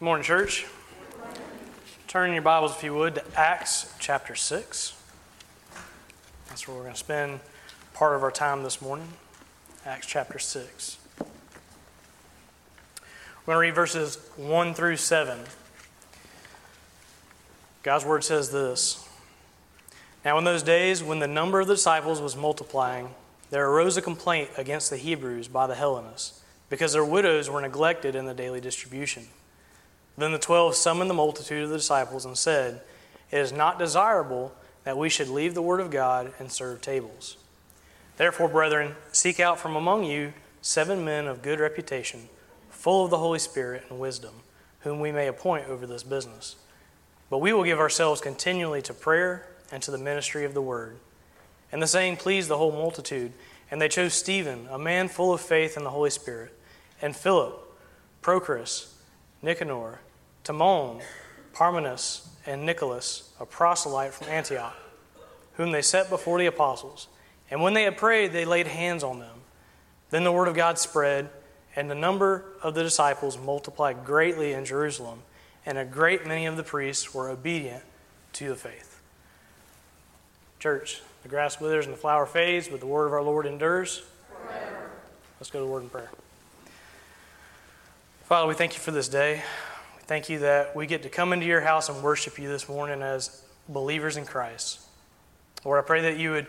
Good morning, church. Turn your Bibles, if you would, to Acts chapter 6. That's where we're going to spend part of our time this morning. Acts chapter 6. We're going to read verses 1 through 7. God's word says this Now, in those days, when the number of the disciples was multiplying, there arose a complaint against the Hebrews by the Hellenists, because their widows were neglected in the daily distribution. Then the twelve summoned the multitude of the disciples and said, It is not desirable that we should leave the word of God and serve tables. Therefore, brethren, seek out from among you seven men of good reputation, full of the Holy Spirit and wisdom, whom we may appoint over this business. But we will give ourselves continually to prayer and to the ministry of the word. And the saying pleased the whole multitude, and they chose Stephen, a man full of faith and the Holy Spirit, and Philip, Prochorus, Nicanor, Timon, Parmenas, and Nicholas, a proselyte from Antioch, whom they set before the apostles. And when they had prayed, they laid hands on them. Then the word of God spread, and the number of the disciples multiplied greatly in Jerusalem, and a great many of the priests were obedient to the faith. Church, the grass withers and the flower fades, but the word of our Lord endures. Forever. Let's go to the word in prayer. Father, we thank you for this day. Thank you that we get to come into your house and worship you this morning as believers in Christ. Lord, I pray that you would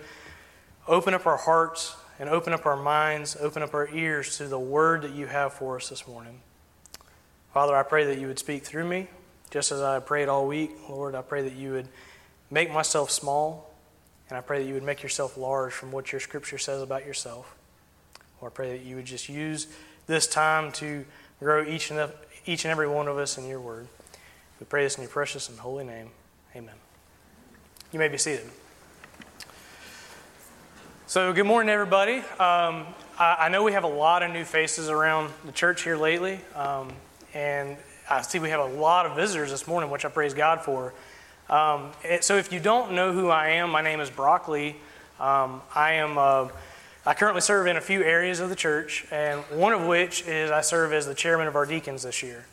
open up our hearts and open up our minds, open up our ears to the word that you have for us this morning. Father, I pray that you would speak through me, just as I prayed all week. Lord, I pray that you would make myself small, and I pray that you would make yourself large from what your scripture says about yourself. Lord, I pray that you would just use this time to grow each and each and every one of us in your word. We pray this in your precious and holy name. Amen. You may be seated. So, good morning, everybody. Um, I, I, know we have a lot of new faces around the church here lately, um, and I see we have a lot of visitors this morning, which I praise God for. Um, so, if you don't know who I am, my name is Brock Lee. Um, I am. Uh, I currently serve in a few areas of the church, and one of which is I serve as the chairman of our deacons this year.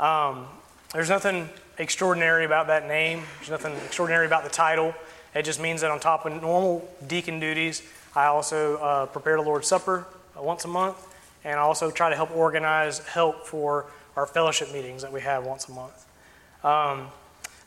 Um, there's nothing extraordinary about that name, there's nothing extraordinary about the title. It just means that on top of normal deacon duties, I also uh, prepare the Lord's Supper uh, once a month, and I also try to help organize help for our fellowship meetings that we have once a month. Um,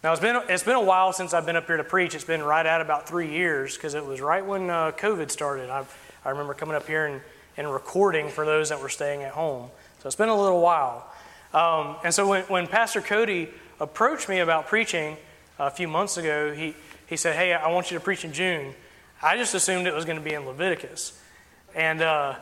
now, it's been, it's been a while since I've been up here to preach. It's been right at about three years because it was right when uh, COVID started. I've, I remember coming up here and, and recording for those that were staying at home. So it's been a little while. Um, and so when, when Pastor Cody approached me about preaching a few months ago, he, he said, Hey, I want you to preach in June. I just assumed it was going to be in Leviticus. And uh,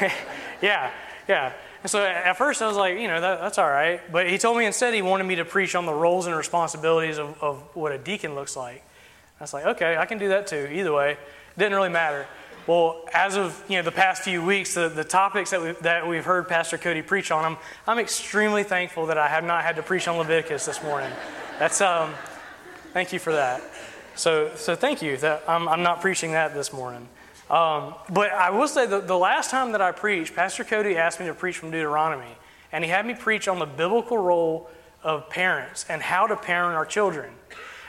yeah, yeah. And so at first I was like, you know, that, that's all right. But he told me instead he wanted me to preach on the roles and responsibilities of, of what a deacon looks like. I was like, okay, I can do that too. Either way, it didn't really matter. Well, as of you know, the past few weeks, the, the topics that, we, that we've heard Pastor Cody preach on them, I'm extremely thankful that I have not had to preach on Leviticus this morning. That's, um, thank you for that. So, so thank you that I'm, I'm not preaching that this morning. Um, but I will say the, the last time that I preached, Pastor Cody asked me to preach from Deuteronomy, and he had me preach on the biblical role of parents and how to parent our children.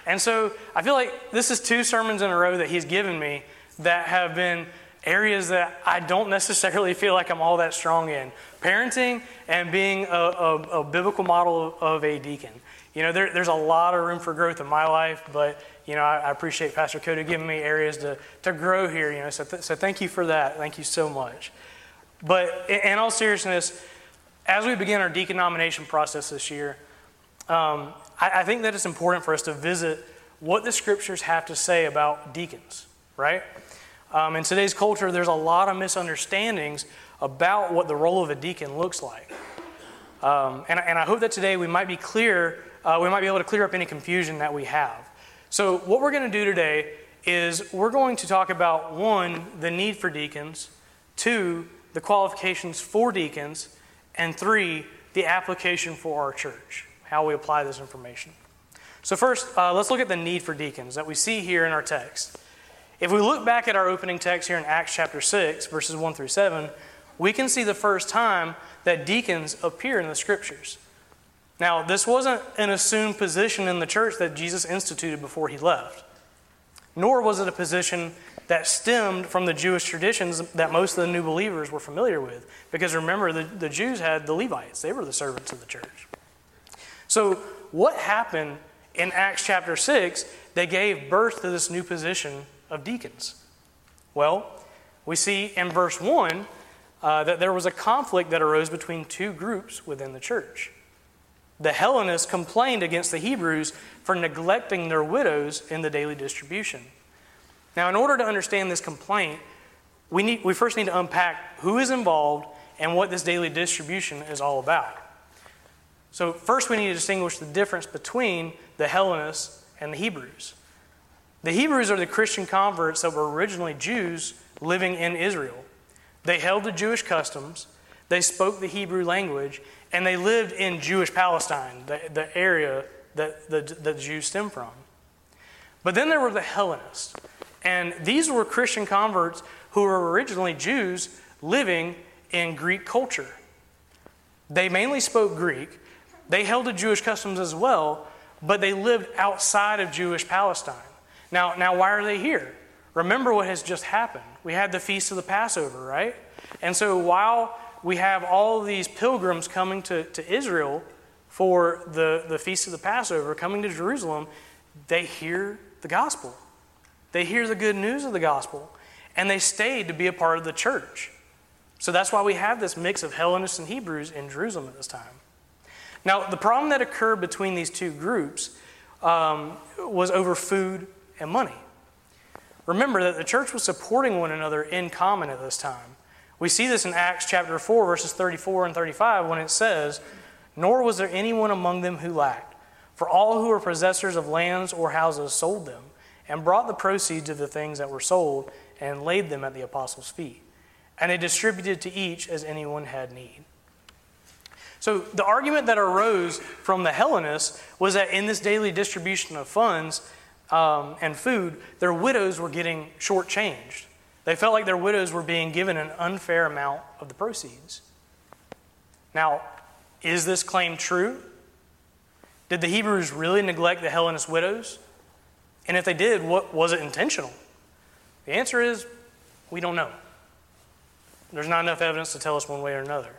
And so I feel like this is two sermons in a row that he's given me that have been areas that I don't necessarily feel like I'm all that strong in. Parenting and being a, a, a biblical model of a deacon. You know, there, there's a lot of room for growth in my life, but, you know, I, I appreciate Pastor Cody giving me areas to, to grow here, you know, so, th- so thank you for that. Thank you so much. But in, all seriousness, as we begin our deacon nomination process this year, um, I, I think that it's important for us to visit what the scriptures have to say about deacons, right? Um, in today's culture, there's a lot of misunderstandings about what the role of a deacon looks like. Um, and, and, I hope that today we might be clear, uh, we might be able to clear up any confusion that we have. So, what we're going to do today is we're going to talk about one, the need for deacons, two, the qualifications for deacons, and three, the application for our church, how we apply this information. So, first, uh, let's look at the need for deacons that we see here in our text. If we look back at our opening text here in Acts chapter 6, verses 1 through 7, we can see the first time that deacons appear in the scriptures. Now, this wasn't an assumed position in the church that Jesus instituted before he left, nor was it a position that stemmed from the Jewish traditions that most of the new believers were familiar with. Because remember, the, the Jews had the Levites, they were the servants of the church. So, what happened in Acts chapter 6 that gave birth to this new position of deacons? Well, we see in verse 1 uh, that there was a conflict that arose between two groups within the church. The Hellenists complained against the Hebrews for neglecting their widows in the daily distribution. Now, in order to understand this complaint, we, need, we first need to unpack who is involved and what this daily distribution is all about. So, first, we need to distinguish the difference between the Hellenists and the Hebrews. The Hebrews are the Christian converts that were originally Jews living in Israel. They held the Jewish customs, they spoke the Hebrew language, and they lived in Jewish Palestine, the, the area that the, the Jews stem from. But then there were the Hellenists. And these were Christian converts who were originally Jews living in Greek culture. They mainly spoke Greek. They held the Jewish customs as well, but they lived outside of Jewish Palestine. Now, now why are they here? Remember what has just happened. We had the feast of the Passover, right? And so while we have all these pilgrims coming to, to Israel for the, the feast of the Passover, coming to Jerusalem, they hear the gospel. They hear the good news of the gospel, and they stayed to be a part of the church. So that's why we have this mix of Hellenists and Hebrews in Jerusalem at this time. Now, the problem that occurred between these two groups um, was over food and money. Remember that the church was supporting one another in common at this time. We see this in Acts chapter 4, verses 34 and 35, when it says, Nor was there anyone among them who lacked, for all who were possessors of lands or houses sold them and brought the proceeds of the things that were sold and laid them at the apostles' feet. And they distributed to each as anyone had need. So, the argument that arose from the Hellenists was that in this daily distribution of funds um, and food, their widows were getting shortchanged. They felt like their widows were being given an unfair amount of the proceeds. Now, is this claim true? Did the Hebrews really neglect the Hellenist widows? And if they did, what was it intentional? The answer is we don't know. There's not enough evidence to tell us one way or another.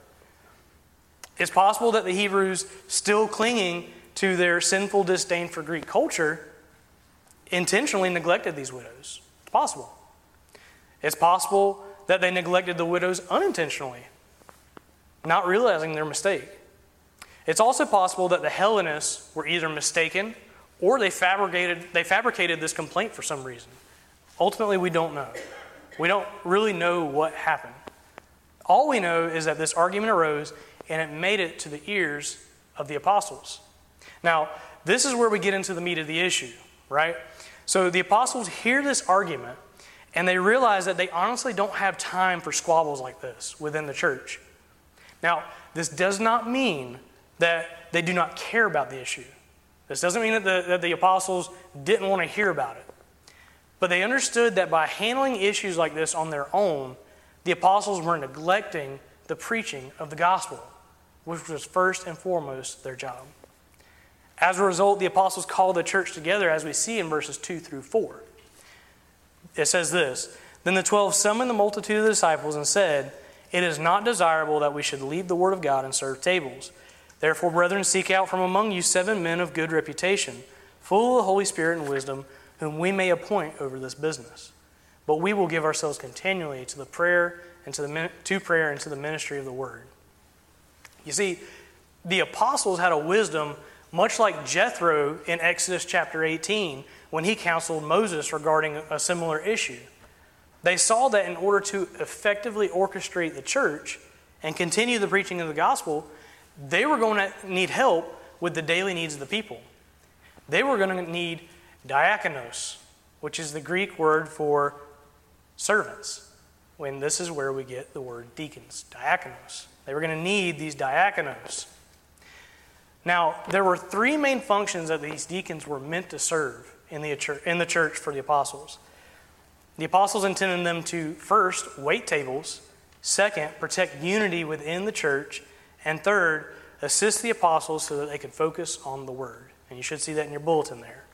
It's possible that the Hebrews, still clinging to their sinful disdain for Greek culture, intentionally neglected these widows. It's possible. It's possible that they neglected the widows unintentionally, not realizing their mistake. It's also possible that the Hellenists were either mistaken or they fabricated, they fabricated this complaint for some reason. Ultimately, we don't know. We don't really know what happened. All we know is that this argument arose and it made it to the ears of the apostles. Now, this is where we get into the meat of the issue, right? So the apostles hear this argument and they realize that they honestly don't have time for squabbles like this within the church. Now, this does not mean that they do not care about the issue. This doesn't mean that the, that the apostles didn't want to hear about it. But they understood that by handling issues like this on their own, the apostles were neglecting the preaching of the gospel, which was first and foremost their job. As a result, the apostles called the church together, as we see in verses 2 through 4. It says this Then the twelve summoned the multitude of the disciples and said, It is not desirable that we should leave the word of God and serve tables. Therefore, brethren, seek out from among you seven men of good reputation, full of the Holy Spirit and wisdom, whom we may appoint over this business. But we will give ourselves continually to the prayer and to the to prayer and to the ministry of the word. You see, the apostles had a wisdom much like Jethro in Exodus chapter 18 when he counseled Moses regarding a similar issue. They saw that in order to effectively orchestrate the church and continue the preaching of the gospel, they were going to need help with the daily needs of the people. They were going to need diakonos, which is the Greek word for servants. When this is where we get the word deacons, diakonos. They were going to need these diakonos. Now, there were three main functions that these deacons were meant to serve in the church, in the church for the apostles. The apostles intended them to first wait tables, second, protect unity within the church, and third, assist the apostles so that they could focus on the word. And you should see that in your bulletin there.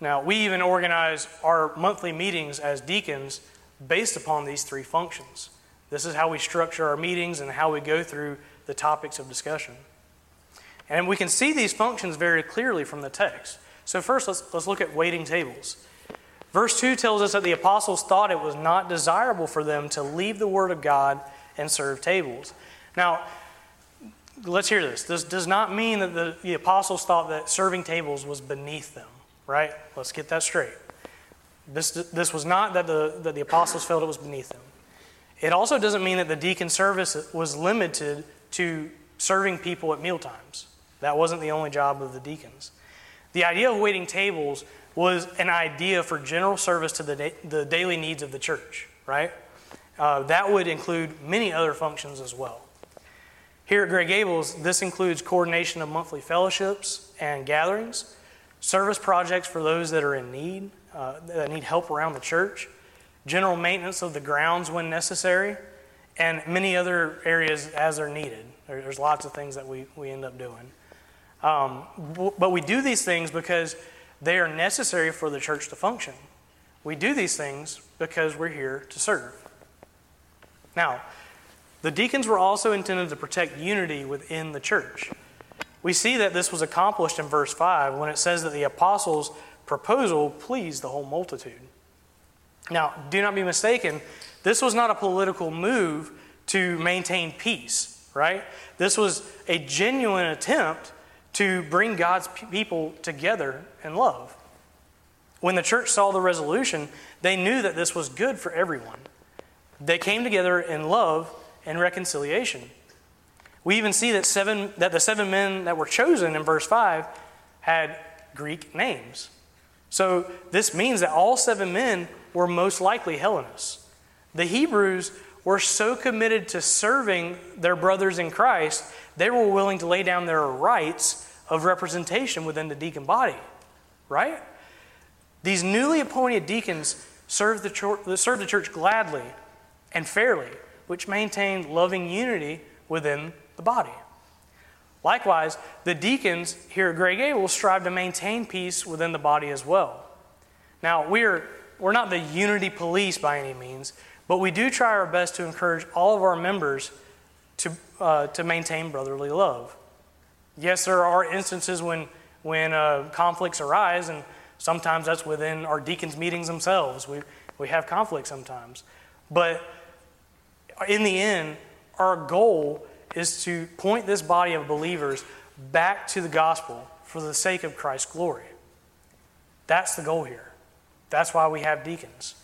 Now, we even organize our monthly meetings as deacons based upon these three functions. This is how we structure our meetings and how we go through the topics of discussion. And we can see these functions very clearly from the text. So, first, let's, let's look at waiting tables. Verse 2 tells us that the apostles thought it was not desirable for them to leave the Word of God and serve tables. Now, let's hear this. This does not mean that the, the apostles thought that serving tables was beneath them, right? Let's get that straight. This, this was not that the, that the apostles felt it was beneath them. It also doesn't mean that the deacon service was limited to serving people at meal times. That wasn't the only job of the deacons. The idea of waiting tables was an idea for general service to the, da- the daily needs of the church, right? Uh, that would include many other functions as well. Here at Grey Gables, this includes coordination of monthly fellowships and gatherings, service projects for those that are in need, uh, that need help around the church, general maintenance of the grounds when necessary, and many other areas as they're needed. There's lots of things that we, we end up doing. Um, but we do these things because they are necessary for the church to function. We do these things because we're here to serve. Now, the deacons were also intended to protect unity within the church. We see that this was accomplished in verse 5 when it says that the apostles' proposal pleased the whole multitude. Now, do not be mistaken, this was not a political move to maintain peace, right? This was a genuine attempt to bring God's people together in love. When the church saw the resolution, they knew that this was good for everyone. They came together in love and reconciliation. We even see that, seven, that the seven men that were chosen in verse 5 had Greek names. So this means that all seven men were most likely Hellenists. The Hebrews were so committed to serving their brothers in Christ, they were willing to lay down their rights of representation within the deacon body, right? These newly appointed deacons served the, church, served the church gladly and fairly, which maintained loving unity within the body. Likewise, the deacons here at Grey Gables strive to maintain peace within the body as well. Now, we're, we're not the unity police by any means, but we do try our best to encourage all of our members to, uh, to maintain brotherly love. Yes, there are instances when, when uh, conflicts arise, and sometimes that's within our deacons' meetings themselves. We, we have conflicts sometimes. But in the end, our goal is to point this body of believers back to the gospel for the sake of Christ's glory. That's the goal here. That's why we have deacons.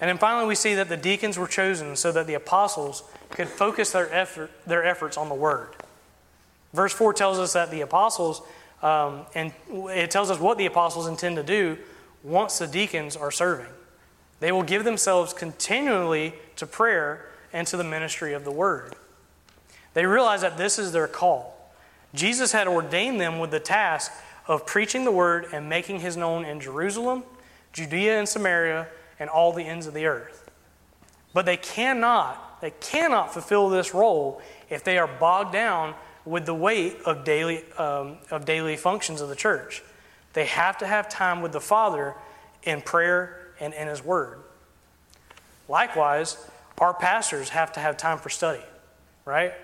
And then finally, we see that the deacons were chosen so that the apostles could focus their, effort, their efforts on the word. Verse 4 tells us that the apostles, um, and it tells us what the apostles intend to do once the deacons are serving. They will give themselves continually to prayer and to the ministry of the word. They realize that this is their call. Jesus had ordained them with the task of preaching the word and making his known in Jerusalem, Judea and Samaria, and all the ends of the earth. But they cannot, they cannot fulfill this role if they are bogged down with the weight of daily, um, of daily functions of the church. They have to have time with the Father in prayer and in His Word. Likewise, our pastors have to have time for study, right?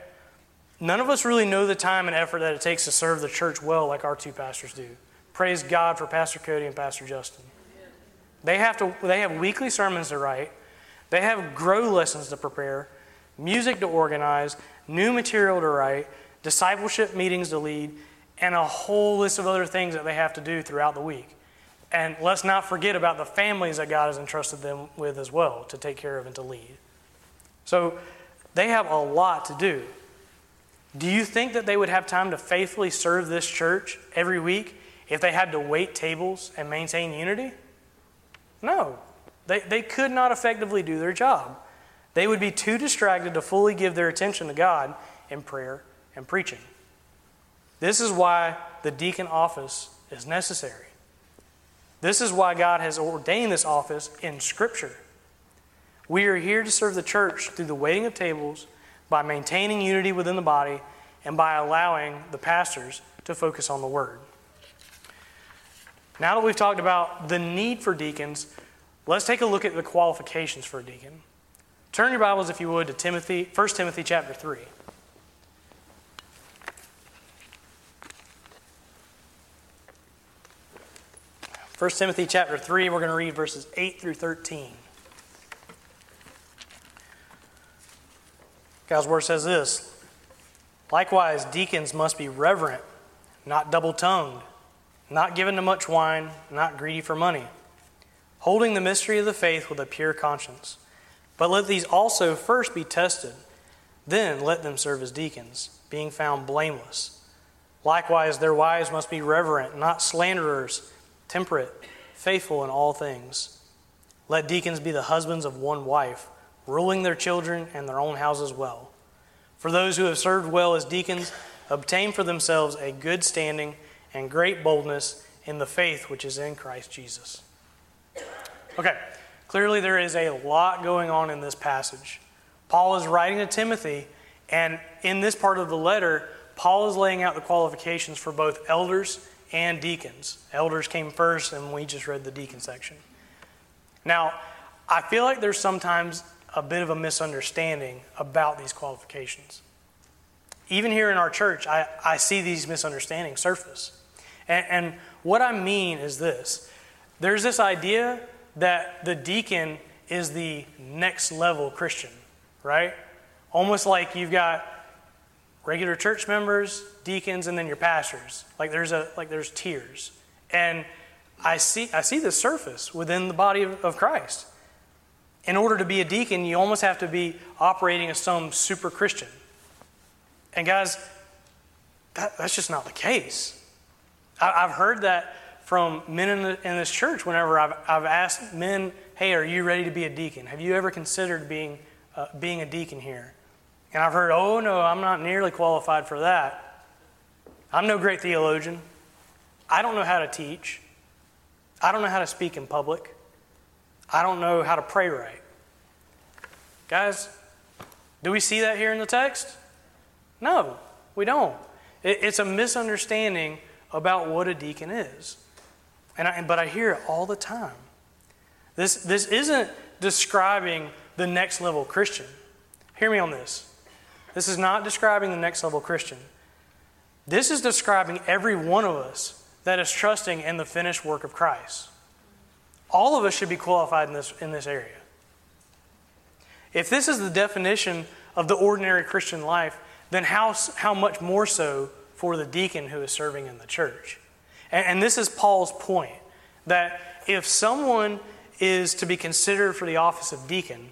None of us really know the time and effort that it takes to serve the church well like our two pastors do. Praise God for Pastor Cody and Pastor Justin. They have, to, they have weekly sermons to write, they have grow lessons to prepare, music to organize, new material to write, discipleship meetings to lead, and a whole list of other things that they have to do throughout the week. And let's not forget about the families that God has entrusted them with as well to take care of and to lead. So they have a lot to do. Do you think that they would have time to faithfully serve this church every week if they had to wait tables and maintain unity? No. They, they could not effectively do their job. They would be too distracted to fully give their attention to God in prayer and preaching. This is why the deacon office is necessary. This is why God has ordained this office in Scripture. We are here to serve the church through the waiting of tables, by maintaining unity within the body and by allowing the pastors to focus on the word. Now that we've talked about the need for deacons, let's take a look at the qualifications for a deacon. Turn your Bibles, if you would, to Timothy, 1 Timothy chapter 3. 1 Timothy chapter 3, we're going to read verses 8 through 13. God's word says this Likewise, deacons must be reverent, not double tongued, not given to much wine, not greedy for money, holding the mystery of the faith with a pure conscience. But let these also first be tested, then let them serve as deacons, being found blameless. Likewise, their wives must be reverent, not slanderers temperate, faithful in all things. Let deacons be the husbands of one wife, ruling their children and their own houses well. For those who have served well as deacons obtain for themselves a good standing and great boldness in the faith which is in Christ Jesus. Okay, clearly there is a lot going on in this passage. Paul is writing to Timothy, and in this part of the letter, Paul is laying out the qualifications for both elders and deacons. Elders came first, and we just read the deacon section. Now, I feel like there's sometimes a bit of a misunderstanding about these qualifications. Even here in our church, I, I see these misunderstandings surface. And, and what I mean is this there's this idea that the deacon is the next level Christian, right? Almost like you've got regular church members, deacons, and then your pastors. Like there's a like there's tiers. And I see I see the surface within the body of, of Christ. In order to be a deacon, you almost have to be operating as some super Christian. And guys, that, that's just not the case. I, have heard that from men in, the, in this church whenever I've, I've asked men, hey, are you ready to be a deacon? Have you ever considered being, uh, being a deacon here? And I've heard, oh no, I'm not nearly qualified for that. I'm no great theologian. I don't know how to teach. I don't know how to speak in public. I don't know how to pray right. Guys, do we see that here in the text? No, we don't. It's a misunderstanding about what a deacon is. And I, but I hear it all the time. This, this isn't describing the next level Christian. Hear me on this. This is not describing the next level Christian. This is describing every one of us that is trusting in the finished work of Christ. All of us should be qualified in this, in this area. If this is the definition of the ordinary Christian life, then how, how much more so for the deacon who is serving in the church? And, and this is Paul's point that if someone is to be considered for the office of deacon,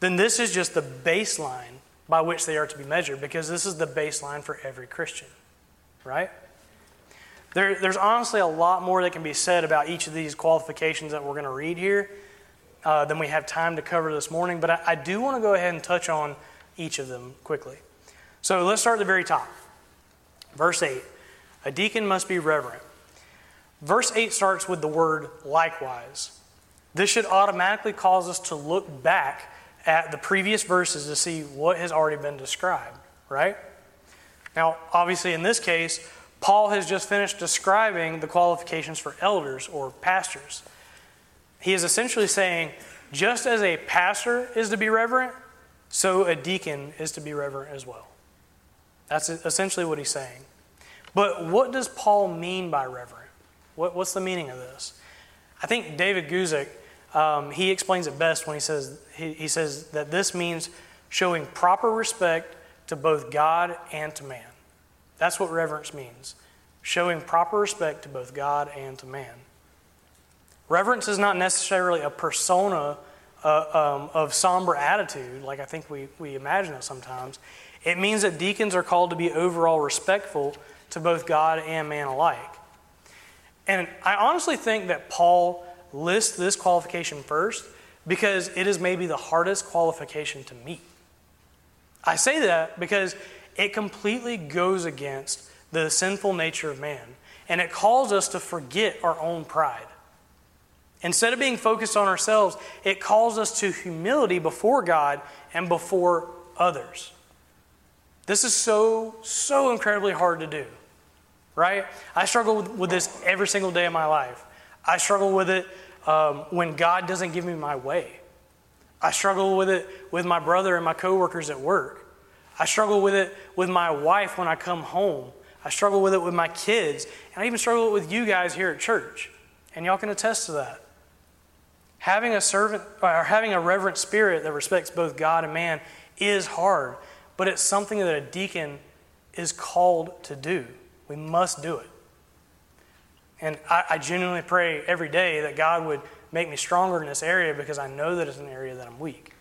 then this is just the baseline by which they are to be measured because this is the baseline for every Christian, right? There, there's honestly a lot more that can be said about each of these qualifications that we're going to read here uh, than we have time to cover this morning, but I, I do want to go ahead and touch on each of them quickly. So let's start at the very top. Verse 8 A deacon must be reverent. Verse 8 starts with the word likewise. This should automatically cause us to look back at the previous verses to see what has already been described, right? Now, obviously, in this case, Paul has just finished describing the qualifications for elders or pastors. He is essentially saying, just as a pastor is to be reverent, so a deacon is to be reverent as well. That's essentially what he's saying. But what does Paul mean by reverent? What, what's the meaning of this? I think David Guzik um, he explains it best when he says, he, he says that this means showing proper respect to both God and to man. That's what reverence means showing proper respect to both God and to man. Reverence is not necessarily a persona uh, um, of somber attitude, like I think we, we imagine it sometimes. It means that deacons are called to be overall respectful to both God and man alike. And I honestly think that Paul list this qualification first because it is maybe the hardest qualification to meet. I say that because it completely goes against the sinful nature of man and it calls us to forget our own pride. Instead of being focused on ourselves, it calls us to humility before God and before others. This is so, so incredibly hard to do, right? I struggle with this every single day of my life. I struggle with it um, when God doesn't give me my way. I struggle with it with my brother and my coworkers at work. I struggle with it with my wife when I come home. I struggle with it with my kids. And I even struggle with you guys here at church. And y'all can attest to that. Having a servant or having a reverent spirit that respects both God and man is hard, but it's something that a deacon is called to do. We must do it. And I, I genuinely pray every day that God would make me stronger in this area because I know that it's an area that I'm weak.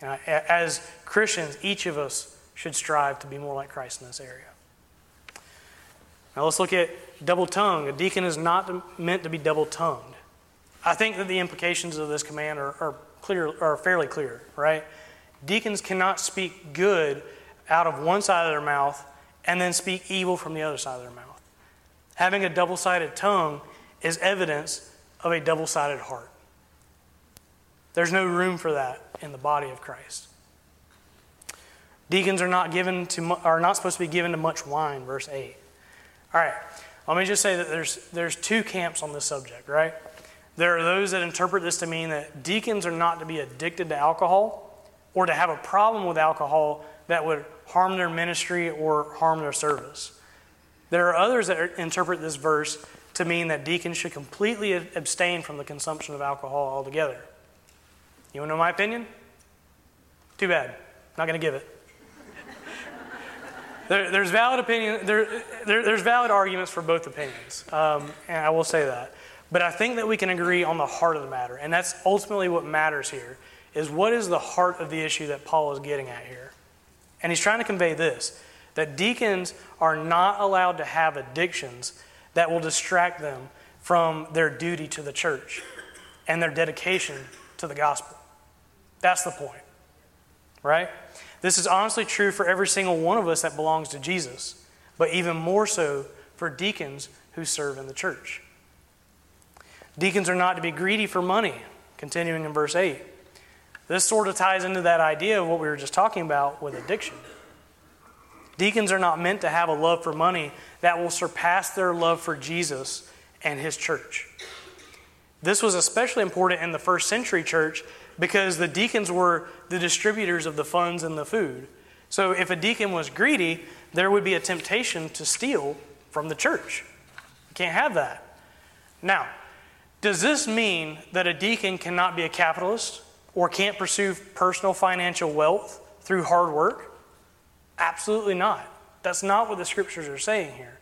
And I, as Christians, each of us should strive to be more like Christ in this area. Now let's look at double tongue. A deacon is not meant to be double tongued. I think that the implications of this command are, are clear, are fairly clear, right? Deacons cannot speak good out of one side of their mouth and then speak evil from the other side of their mouth. Having a double sided tongue is evidence of a double sided heart. There's no room for that in the body of Christ. Deacons are not given to are not supposed to be given to much wine, verse 8. All right. Let me just say that there's there's two camps on this subject, right? There are those that interpret this to mean that deacons are not to be addicted to alcohol or to have a problem with alcohol that would harm their ministry or harm their service. There are others that interpret this verse to mean that deacons should completely abstain from the consumption of alcohol altogether. You want to know my opinion? Too bad. Not going to give it. there, there's valid opinion. There, there, there's valid arguments for both opinions, um, and I will say that. But I think that we can agree on the heart of the matter, and that's ultimately what matters here. Is what is the heart of the issue that Paul is getting at here? And he's trying to convey this that deacons are not allowed to have addictions that will distract them from their duty to the church and their dedication to the gospel. That's the point, right? This is honestly true for every single one of us that belongs to Jesus, but even more so for deacons who serve in the church. Deacons are not to be greedy for money, continuing in verse 8. This sort of ties into that idea of what we were just talking about with addiction. Deacons are not meant to have a love for money that will surpass their love for Jesus and his church. This was especially important in the first century church because the deacons were the distributors of the funds and the food. So if a deacon was greedy, there would be a temptation to steal from the church. You can't have that. Now, does this mean that a deacon cannot be a capitalist or can't pursue personal financial wealth through hard work? Absolutely not. That's not what the scriptures are saying here.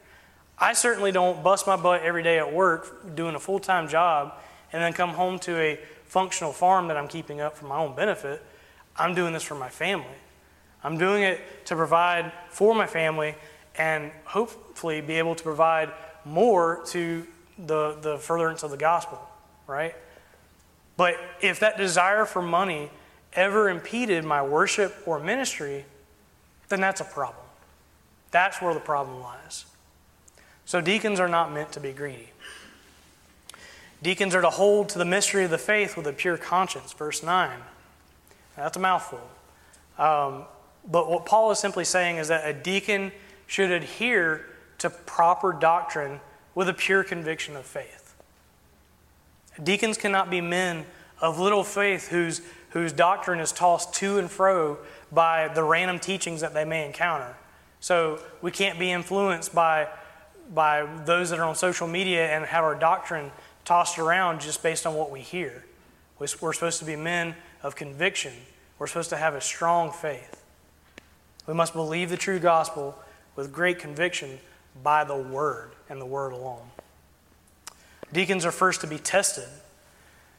I certainly don't bust my butt every day at work doing a full time job and then come home to a functional farm that I'm keeping up for my own benefit. I'm doing this for my family. I'm doing it to provide for my family and hopefully be able to provide more to the, the furtherance of the gospel, right? But if that desire for money ever impeded my worship or ministry, then that's a problem. That's where the problem lies. So deacons are not meant to be greedy. Deacons are to hold to the mystery of the faith with a pure conscience, verse 9. that's a mouthful. Um, but what Paul is simply saying is that a deacon should adhere to proper doctrine with a pure conviction of faith. Deacons cannot be men of little faith whose, whose doctrine is tossed to and fro by the random teachings that they may encounter. So we can't be influenced by, by those that are on social media and have our doctrine tossed around just based on what we hear. We're supposed to be men of conviction. We're supposed to have a strong faith. We must believe the true gospel with great conviction by the word and the word alone. Deacons are first to be tested.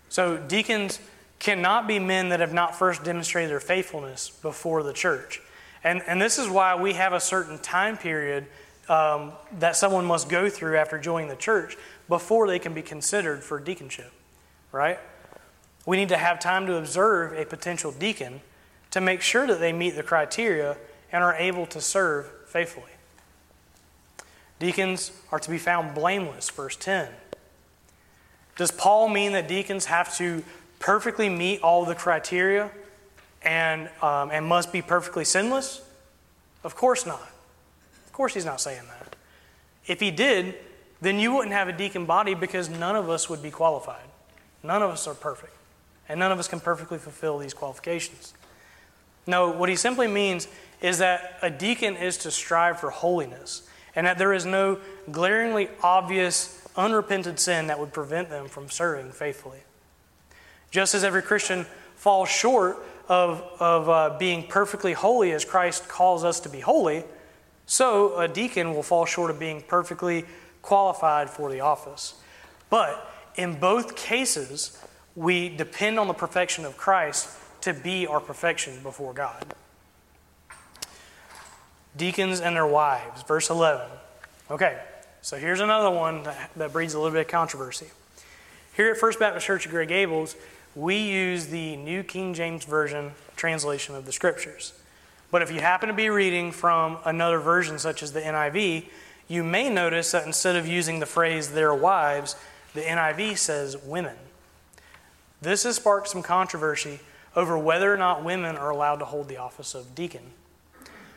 So, deacons cannot be men that have not first demonstrated their faithfulness before the church. And, and this is why we have a certain time period um, that someone must go through after joining the church before they can be considered for deaconship, right? We need to have time to observe a potential deacon to make sure that they meet the criteria and are able to serve faithfully. Deacons are to be found blameless, verse 10. Does Paul mean that deacons have to perfectly meet all the criteria and, um, and must be perfectly sinless? Of course not. Of course, he's not saying that. If he did, then you wouldn't have a deacon body because none of us would be qualified. None of us are perfect, and none of us can perfectly fulfill these qualifications. No, what he simply means is that a deacon is to strive for holiness, and that there is no glaringly obvious, unrepented sin that would prevent them from serving faithfully. Just as every Christian falls short of, of uh, being perfectly holy as Christ calls us to be holy, so a deacon will fall short of being perfectly qualified for the office. But in both cases, we depend on the perfection of Christ to be our perfection before God. Deacons and their wives, verse 11. Okay, so here's another one that, that breeds a little bit of controversy. Here at First Baptist Church of Grey Gables, we use the New King James Version translation of the Scriptures. But if you happen to be reading from another version, such as the NIV, you may notice that instead of using the phrase their wives, the NIV says women. This has sparked some controversy over whether or not women are allowed to hold the office of deacon.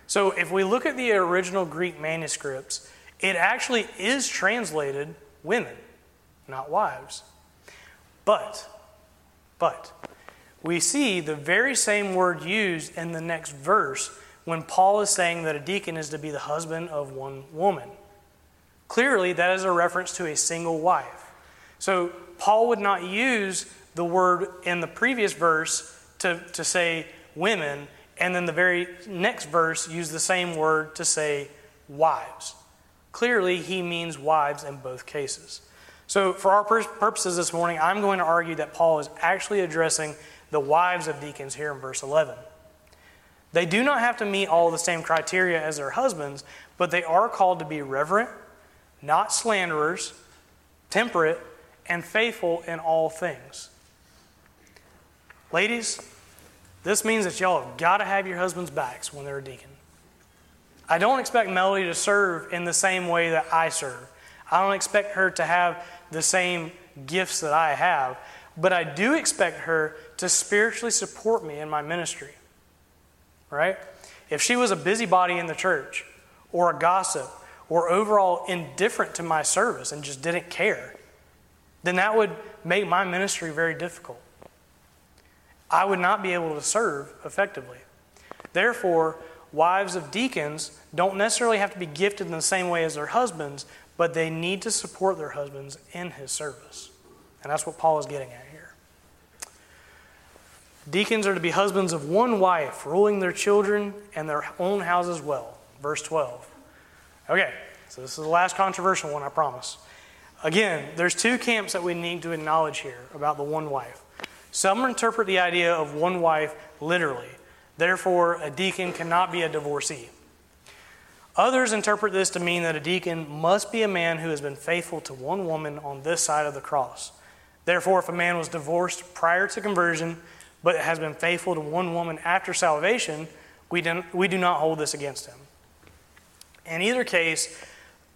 So, if we look at the original Greek manuscripts, it actually is translated women, not wives. But, but, we see the very same word used in the next verse when Paul is saying that a deacon is to be the husband of one woman. Clearly, that is a reference to a single wife. So, Paul would not use the word in the previous verse to, to say women, and then the very next verse use the same word to say wives. Clearly, he means wives in both cases. So, for our purposes this morning, I'm going to argue that Paul is actually addressing the wives of deacons here in verse 11. They do not have to meet all the same criteria as their husbands, but they are called to be reverent, not slanderers, temperate, and faithful in all things. Ladies, this means that y'all have got to have your husband's backs when they're a deacon. I don't expect Melody to serve in the same way that I serve. I don't expect her to have the same gifts that I have, but I do expect her to spiritually support me in my ministry. Right? If she was a busybody in the church, or a gossip, or overall indifferent to my service and just didn't care, then that would make my ministry very difficult. I would not be able to serve effectively. Therefore, wives of deacons don't necessarily have to be gifted in the same way as their husbands, but they need to support their husbands in his service. And that's what Paul is getting at here. Deacons are to be husbands of one wife, ruling their children and their own houses well. Verse 12. Okay, so this is the last controversial one, I promise. Again, there's two camps that we need to acknowledge here about the one wife. Some interpret the idea of one wife literally. Therefore, a deacon cannot be a divorcee. Others interpret this to mean that a deacon must be a man who has been faithful to one woman on this side of the cross. Therefore, if a man was divorced prior to conversion, but has been faithful to one woman after salvation, we, do, we do not hold this against him. In either case,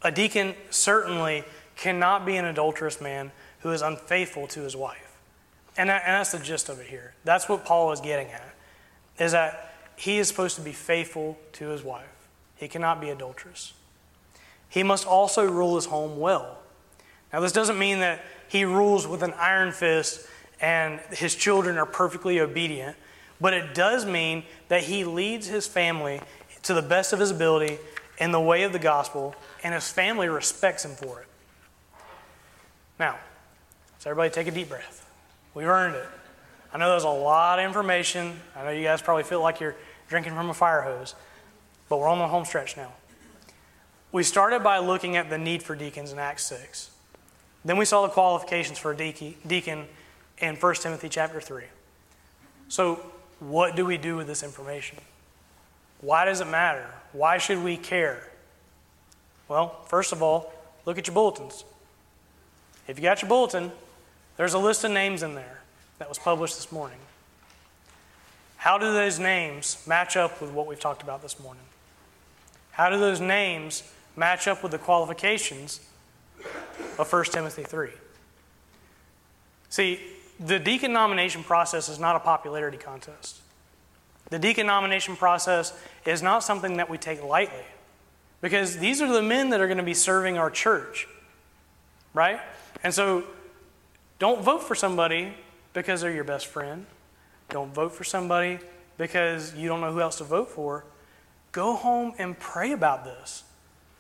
a deacon certainly cannot be an adulterous man who is unfaithful to his wife. And, that, and that's the gist of it here. That's what Paul is getting at, is that he is supposed to be faithful to his wife. He cannot be adulterous. He must also rule his home well. Now, this doesn't mean that he rules with an iron fist and his children are perfectly obedient, but it does mean that he leads his family to the best of his ability in the way of the gospel, and his family respects him for it. Now, so everybody take a deep breath. We've earned it. I know there's a lot of information. I know you guys probably feel like you're drinking from a fire hose. But we're on the home stretch now. We started by looking at the need for deacons in Acts 6. Then we saw the qualifications for a deacon in 1 Timothy chapter 3. So, what do we do with this information? Why does it matter? Why should we care? Well, first of all, look at your bulletins. If you got your bulletin, there's a list of names in there that was published this morning. How do those names match up with what we've talked about this morning? How do those names match up with the qualifications of 1 Timothy 3? See, the deacon nomination process is not a popularity contest. The deacon nomination process is not something that we take lightly because these are the men that are going to be serving our church, right? And so don't vote for somebody because they're your best friend. Don't vote for somebody because you don't know who else to vote for. Go home and pray about this.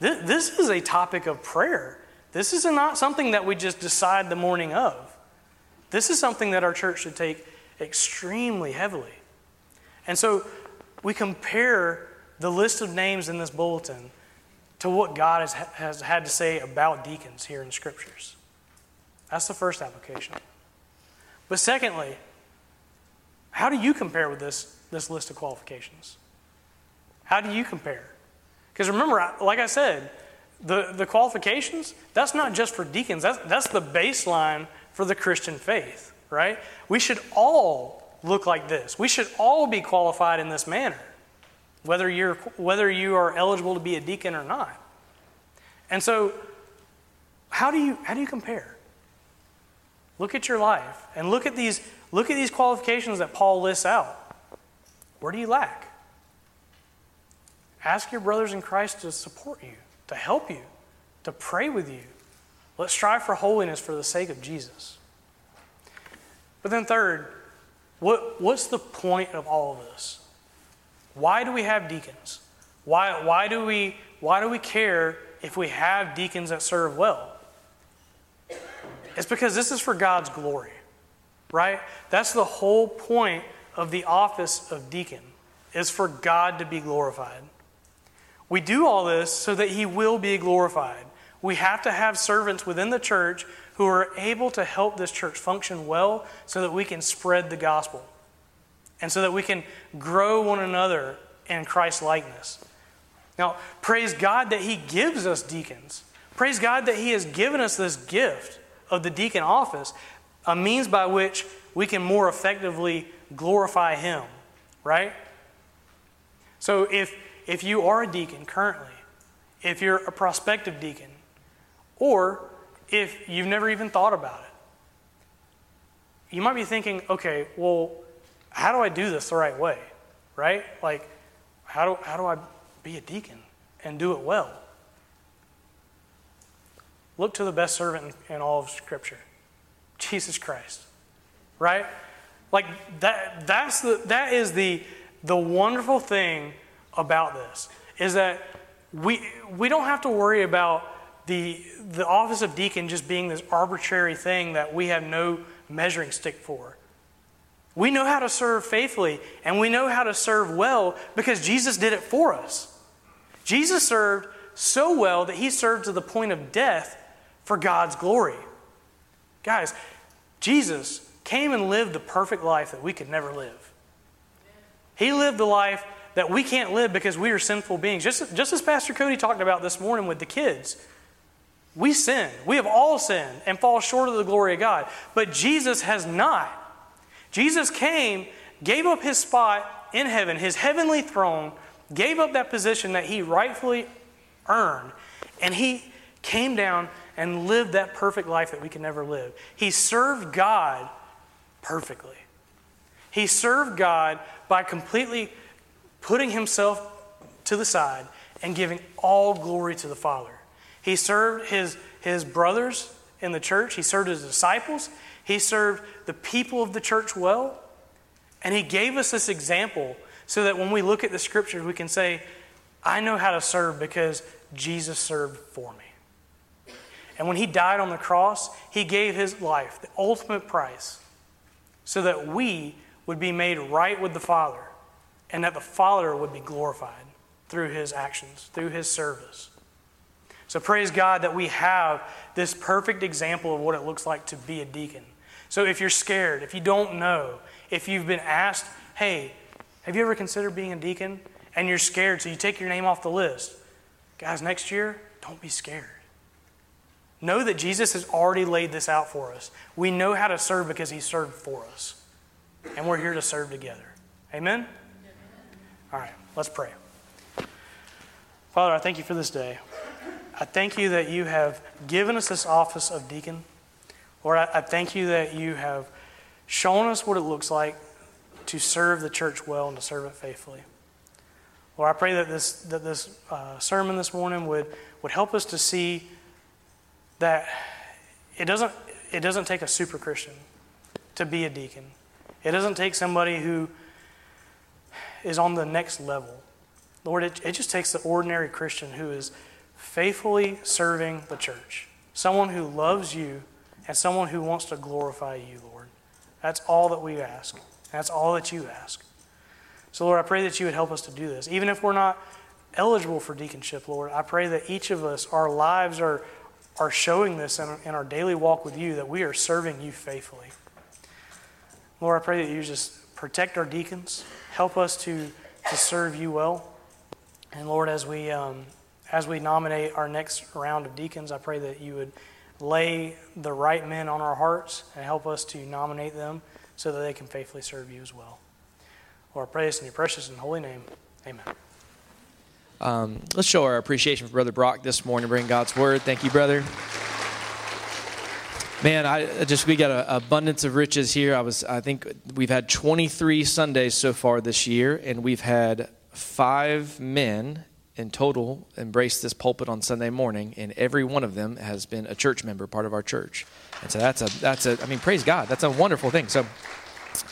This is a topic of prayer. This is not something that we just decide the morning of. This is something that our church should take extremely heavily. And so we compare the list of names in this bulletin to what God has, has had to say about deacons here in Scriptures. That's the first application. But secondly, how do you compare with this, this list of qualifications? How do you compare? Because remember, like I said, the, the qualifications, that's not just for deacons, that's, that's the baseline for the Christian faith, right? We should all look like this. We should all be qualified in this manner, whether, you're, whether you are eligible to be a deacon or not. And so, how do you, how do you compare? Look at your life and look at these, look at these qualifications that Paul lists out. Where do you lack? Ask your brothers in Christ to support you, to help you, to pray with you. Let's strive for holiness for the sake of Jesus. But then, third, what, what's the point of all of this? Why do we have deacons? Why, why, do we, why do we care if we have deacons that serve well? It's because this is for God's glory, right? That's the whole point of the office of deacon, is for God to be glorified. We do all this so that He will be glorified. We have to have servants within the church who are able to help this church function well so that we can spread the gospel and so that we can grow one another in Christ's likeness. Now, praise God that He gives us deacons. Praise God that He has given us this gift of the deacon office, a means by which we can more effectively glorify Him, right? So if, if you are a deacon currently, if you're a prospective deacon, or if you've never even thought about it, you might be thinking, okay, well, how do I do this the right way? Right? Like, how do, how do I be a deacon and do it well? Look to the best servant in, all of Scripture Jesus Christ. Right? Like, that, that's the, that is the, the wonderful thing about this, is that we, we don't have to worry about the, the office of deacon just being this arbitrary thing that we have no measuring stick for. We know how to serve faithfully and we know how to serve well because Jesus did it for us. Jesus served so well that he served to the point of death for God's glory. Guys, Jesus came and lived the perfect life that we could never live. He lived the life that we can't live because we are sinful beings. Just, just as Pastor Cody talked about this morning with the kids. We sin. We have all sinned and fall short of the glory of God. But Jesus has not. Jesus came, gave up his spot in heaven, his heavenly throne, gave up that position that he rightfully earned, and he came down and lived that perfect life that we can never live. He served God perfectly. He served God by completely putting himself to the side and giving all glory to the Father. He served his, his brothers in the church, he served his disciples, he served the people of the church well, and he gave us this example so that when we look at the scriptures, we can say, I know how to serve because Jesus served for me. And when he died on the cross, he gave his life, the ultimate price, so that we would be made right with the Father and that the Father would be glorified through his actions, through his service. So praise God that we have this perfect example of what it looks like to be a deacon. So if you're scared, if you don't know, if you've been asked, hey, have you ever considered being a deacon? And you're scared, so you take your name off the list. Guys, next year, don't be scared. Know that Jesus has already laid this out for us. We know how to serve because he served for us. And we're here to serve together. Amen? All right, let's pray. Father, I thank you for this day. I thank you that you have given us this office of deacon. Lord, I, thank you that you have shown us what it looks like to serve the church well and to serve it faithfully. Lord, I pray that this, that this uh, sermon this morning would, would help us to see that it doesn't, it doesn't take a super Christian to be a deacon. It doesn't take somebody who is on the next level. Lord, it, it just takes the ordinary Christian who is faithfully serving the church, someone who loves you, and someone who wants to glorify you, Lord. That's all that we ask. That's all that you ask. So, Lord, I pray that you would help us to do this. Even if we're not eligible for deaconship, Lord, I pray that each of us, our lives are, are showing this in, in our daily walk with you, that we are serving you faithfully. Lord, I pray that you just protect our deacons, help us to, to serve you well. And Lord, as we, um, as we nominate our next round of deacons, I pray that you would lay the right men on our hearts and help us to nominate them so that they can faithfully serve you as well. Lord, I pray this in your precious and holy name. Amen. Um, let's show our appreciation for Brother Brock this morning, bring God's word. Thank you, brother. Man, I just we got an abundance of riches here. I was I think we've had 23 Sundays so far this year, and we've had five men in total embrace this pulpit on Sunday morning, and every one of them has been a church member, part of our church. And so that's a that's a I mean, praise God, that's a wonderful thing. So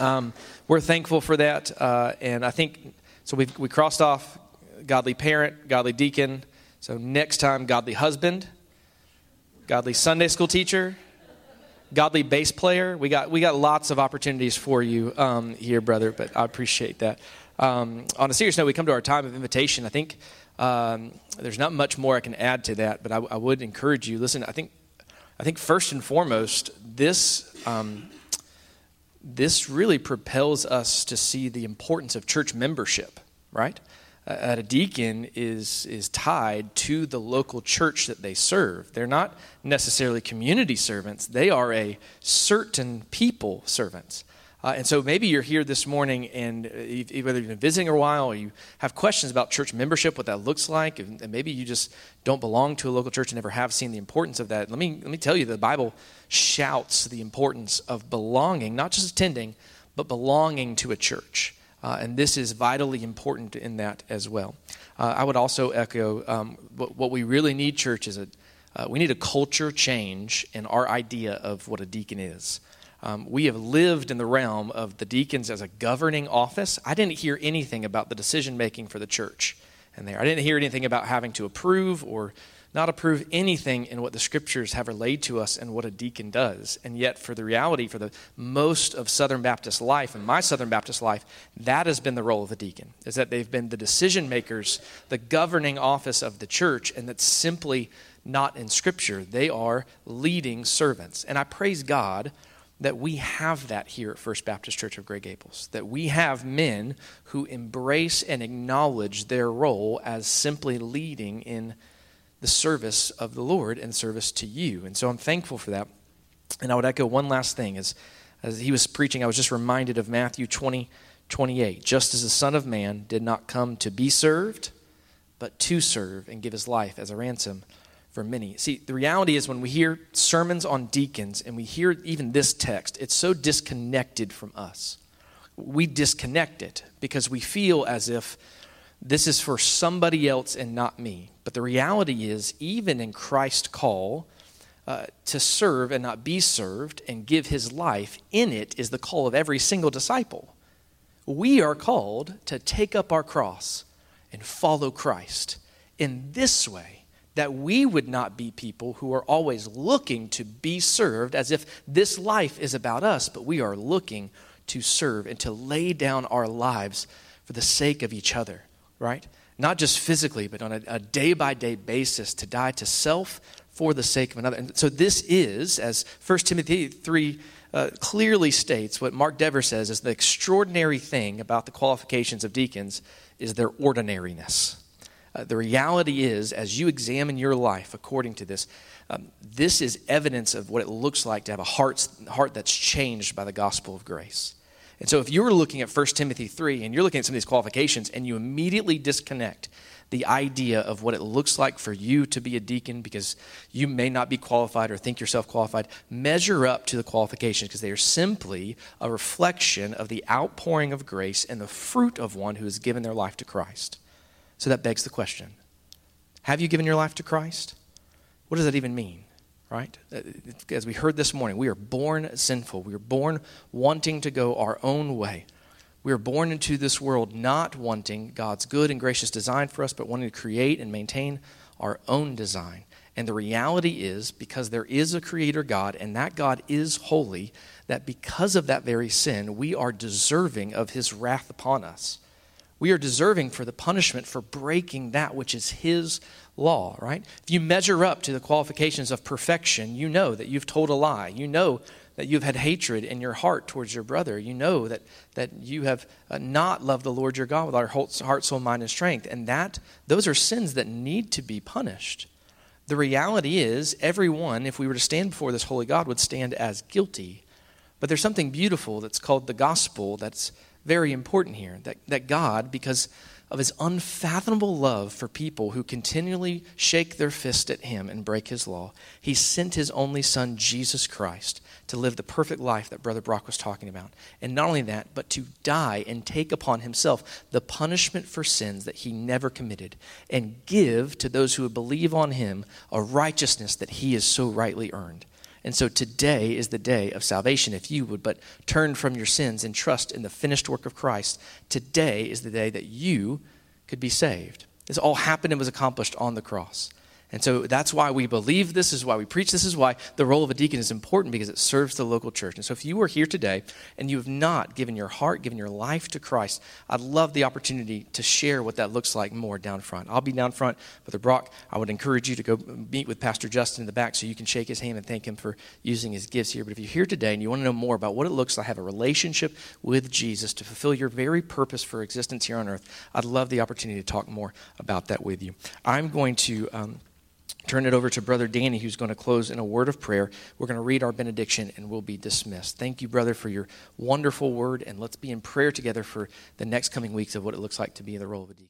um, we're thankful for that, uh, and I think so. We we crossed off godly parent, godly deacon. So next time, godly husband, godly Sunday school teacher, godly bass player. We got we got lots of opportunities for you um, here, brother. But I appreciate that. Um, on a serious note, we come to our time of invitation. I think um, there's not much more I can add to that, but I, I, would encourage you. Listen, I think, I think first and foremost, this um, this really propels us to see the importance of church membership. Right, a deacon is is tied to the local church that they serve. They're not necessarily community servants; they are a certain people servants. Uh, and so maybe you're here this morning, and uh, whether you've been visiting a while or you have questions about church membership, what that looks like, and, and maybe you just don't belong to a local church and never have seen the importance of that. Let me, let me tell you, the Bible shouts the importance of belonging, not just attending, but belonging to a church. Uh, and this is vitally important in that as well. Uh, I would also echo um, what, what, we really need, church, is a, uh, we need a culture change in our idea of what a deacon is. Um, we have lived in the realm of the deacons as a governing office. I didn't hear anything about the decision making for the church and there. I didn't hear anything about having to approve or not approve anything in what the scriptures have relayed to us and what a deacon does. And yet, for the reality, for the most of Southern Baptist life and my Southern Baptist life, that has been the role of the deacon, is that they've been the decision makers, the governing office of the church, and that's simply not in scripture. They are leading servants. And I praise God that we have that here at First Baptist Church of Grey Gables. That we have men who embrace and acknowledge their role as simply leading in the service of the Lord and service to you. And so I'm thankful for that. And I would echo one last thing. As, as he was preaching, I was just reminded of Matthew 20, 28. Just as the Son of Man did not come to be served, but to serve and give his life as a ransom for many. See, the reality is when we hear sermons on deacons and we hear even this text, it's so disconnected from us. We disconnect it because we feel as if this is for somebody else and not me. But the reality is, even in Christ's call uh, to serve and not be served and give his life, in it is the call of every single disciple. We are called to take up our cross and follow Christ in this way that we would not be people who are always looking to be served as if this life is about us, but we are looking to serve and to lay down our lives for the sake of each other, right? Not just physically, but on a day by day basis to die to self for the sake of another. And so this is, as 1 Timothy 3 uh, clearly states, what Mark Dever says is the extraordinary thing about the qualifications of deacons is their ordinariness uh, the reality is, as you examine your life according to this, um, this is evidence of what it looks like to have a heart, heart that's changed by the gospel of grace. And so, if you're looking at 1 Timothy 3 and you're looking at some of these qualifications and you immediately disconnect the idea of what it looks like for you to be a deacon because you may not be qualified or think yourself qualified, measure up to the qualifications because they are simply a reflection of the outpouring of grace and the fruit of one who has given their life to Christ. So that begs the question Have you given your life to Christ? What does that even mean? Right? As we heard this morning, we are born sinful. We are born wanting to go our own way. We are born into this world not wanting God's good and gracious design for us, but wanting to create and maintain our own design. And the reality is, because there is a creator God and that God is holy, that because of that very sin, we are deserving of his wrath upon us. We are deserving for the punishment for breaking that which is his law, right? If you measure up to the qualifications of perfection, you know that you've told a lie. You know that you've had hatred in your heart towards your brother. You know that, that you have uh, not loved the Lord your God with our heart, soul, mind, and strength. And that those are sins that need to be punished. The reality is, everyone, if we were to stand before this holy God, would stand as guilty. But there's something beautiful that's called the gospel that's very important here. That, that God, because of his unfathomable love for people who continually shake their fist at him and break his law, he sent his only son, Jesus Christ, to live the perfect life that Brother Brock was talking about. And not only that, but to die and take upon himself the punishment for sins that he never committed and give to those who believe on him a righteousness that he has so rightly earned. And so today is the day of salvation. If you would but turn from your sins and trust in the finished work of Christ, today is the day that you could be saved. This all happened and was accomplished on the cross. And so that's why we believe this is why we preach this is why the role of a deacon is important because it serves the local church. And so if you are here today and you have not given your heart, given your life to Christ, I'd love the opportunity to share what that looks like more down front. I'll be down front, Brother Brock. I would encourage you to go meet with Pastor Justin in the back so you can shake his hand and thank him for using his gifts here. But if you're here today and you want to know more about what it looks like to have a relationship with Jesus to fulfill your very purpose for existence here on earth, I'd love the opportunity to talk more about that with you. I'm going to. Um, turn it over to Brother Danny, who's going to close in a word of prayer. We're going to read our benediction and we'll be dismissed. Thank you, brother, for your wonderful word, and let's be in prayer together for the next coming weeks of what it looks like to be in the role of a deacon.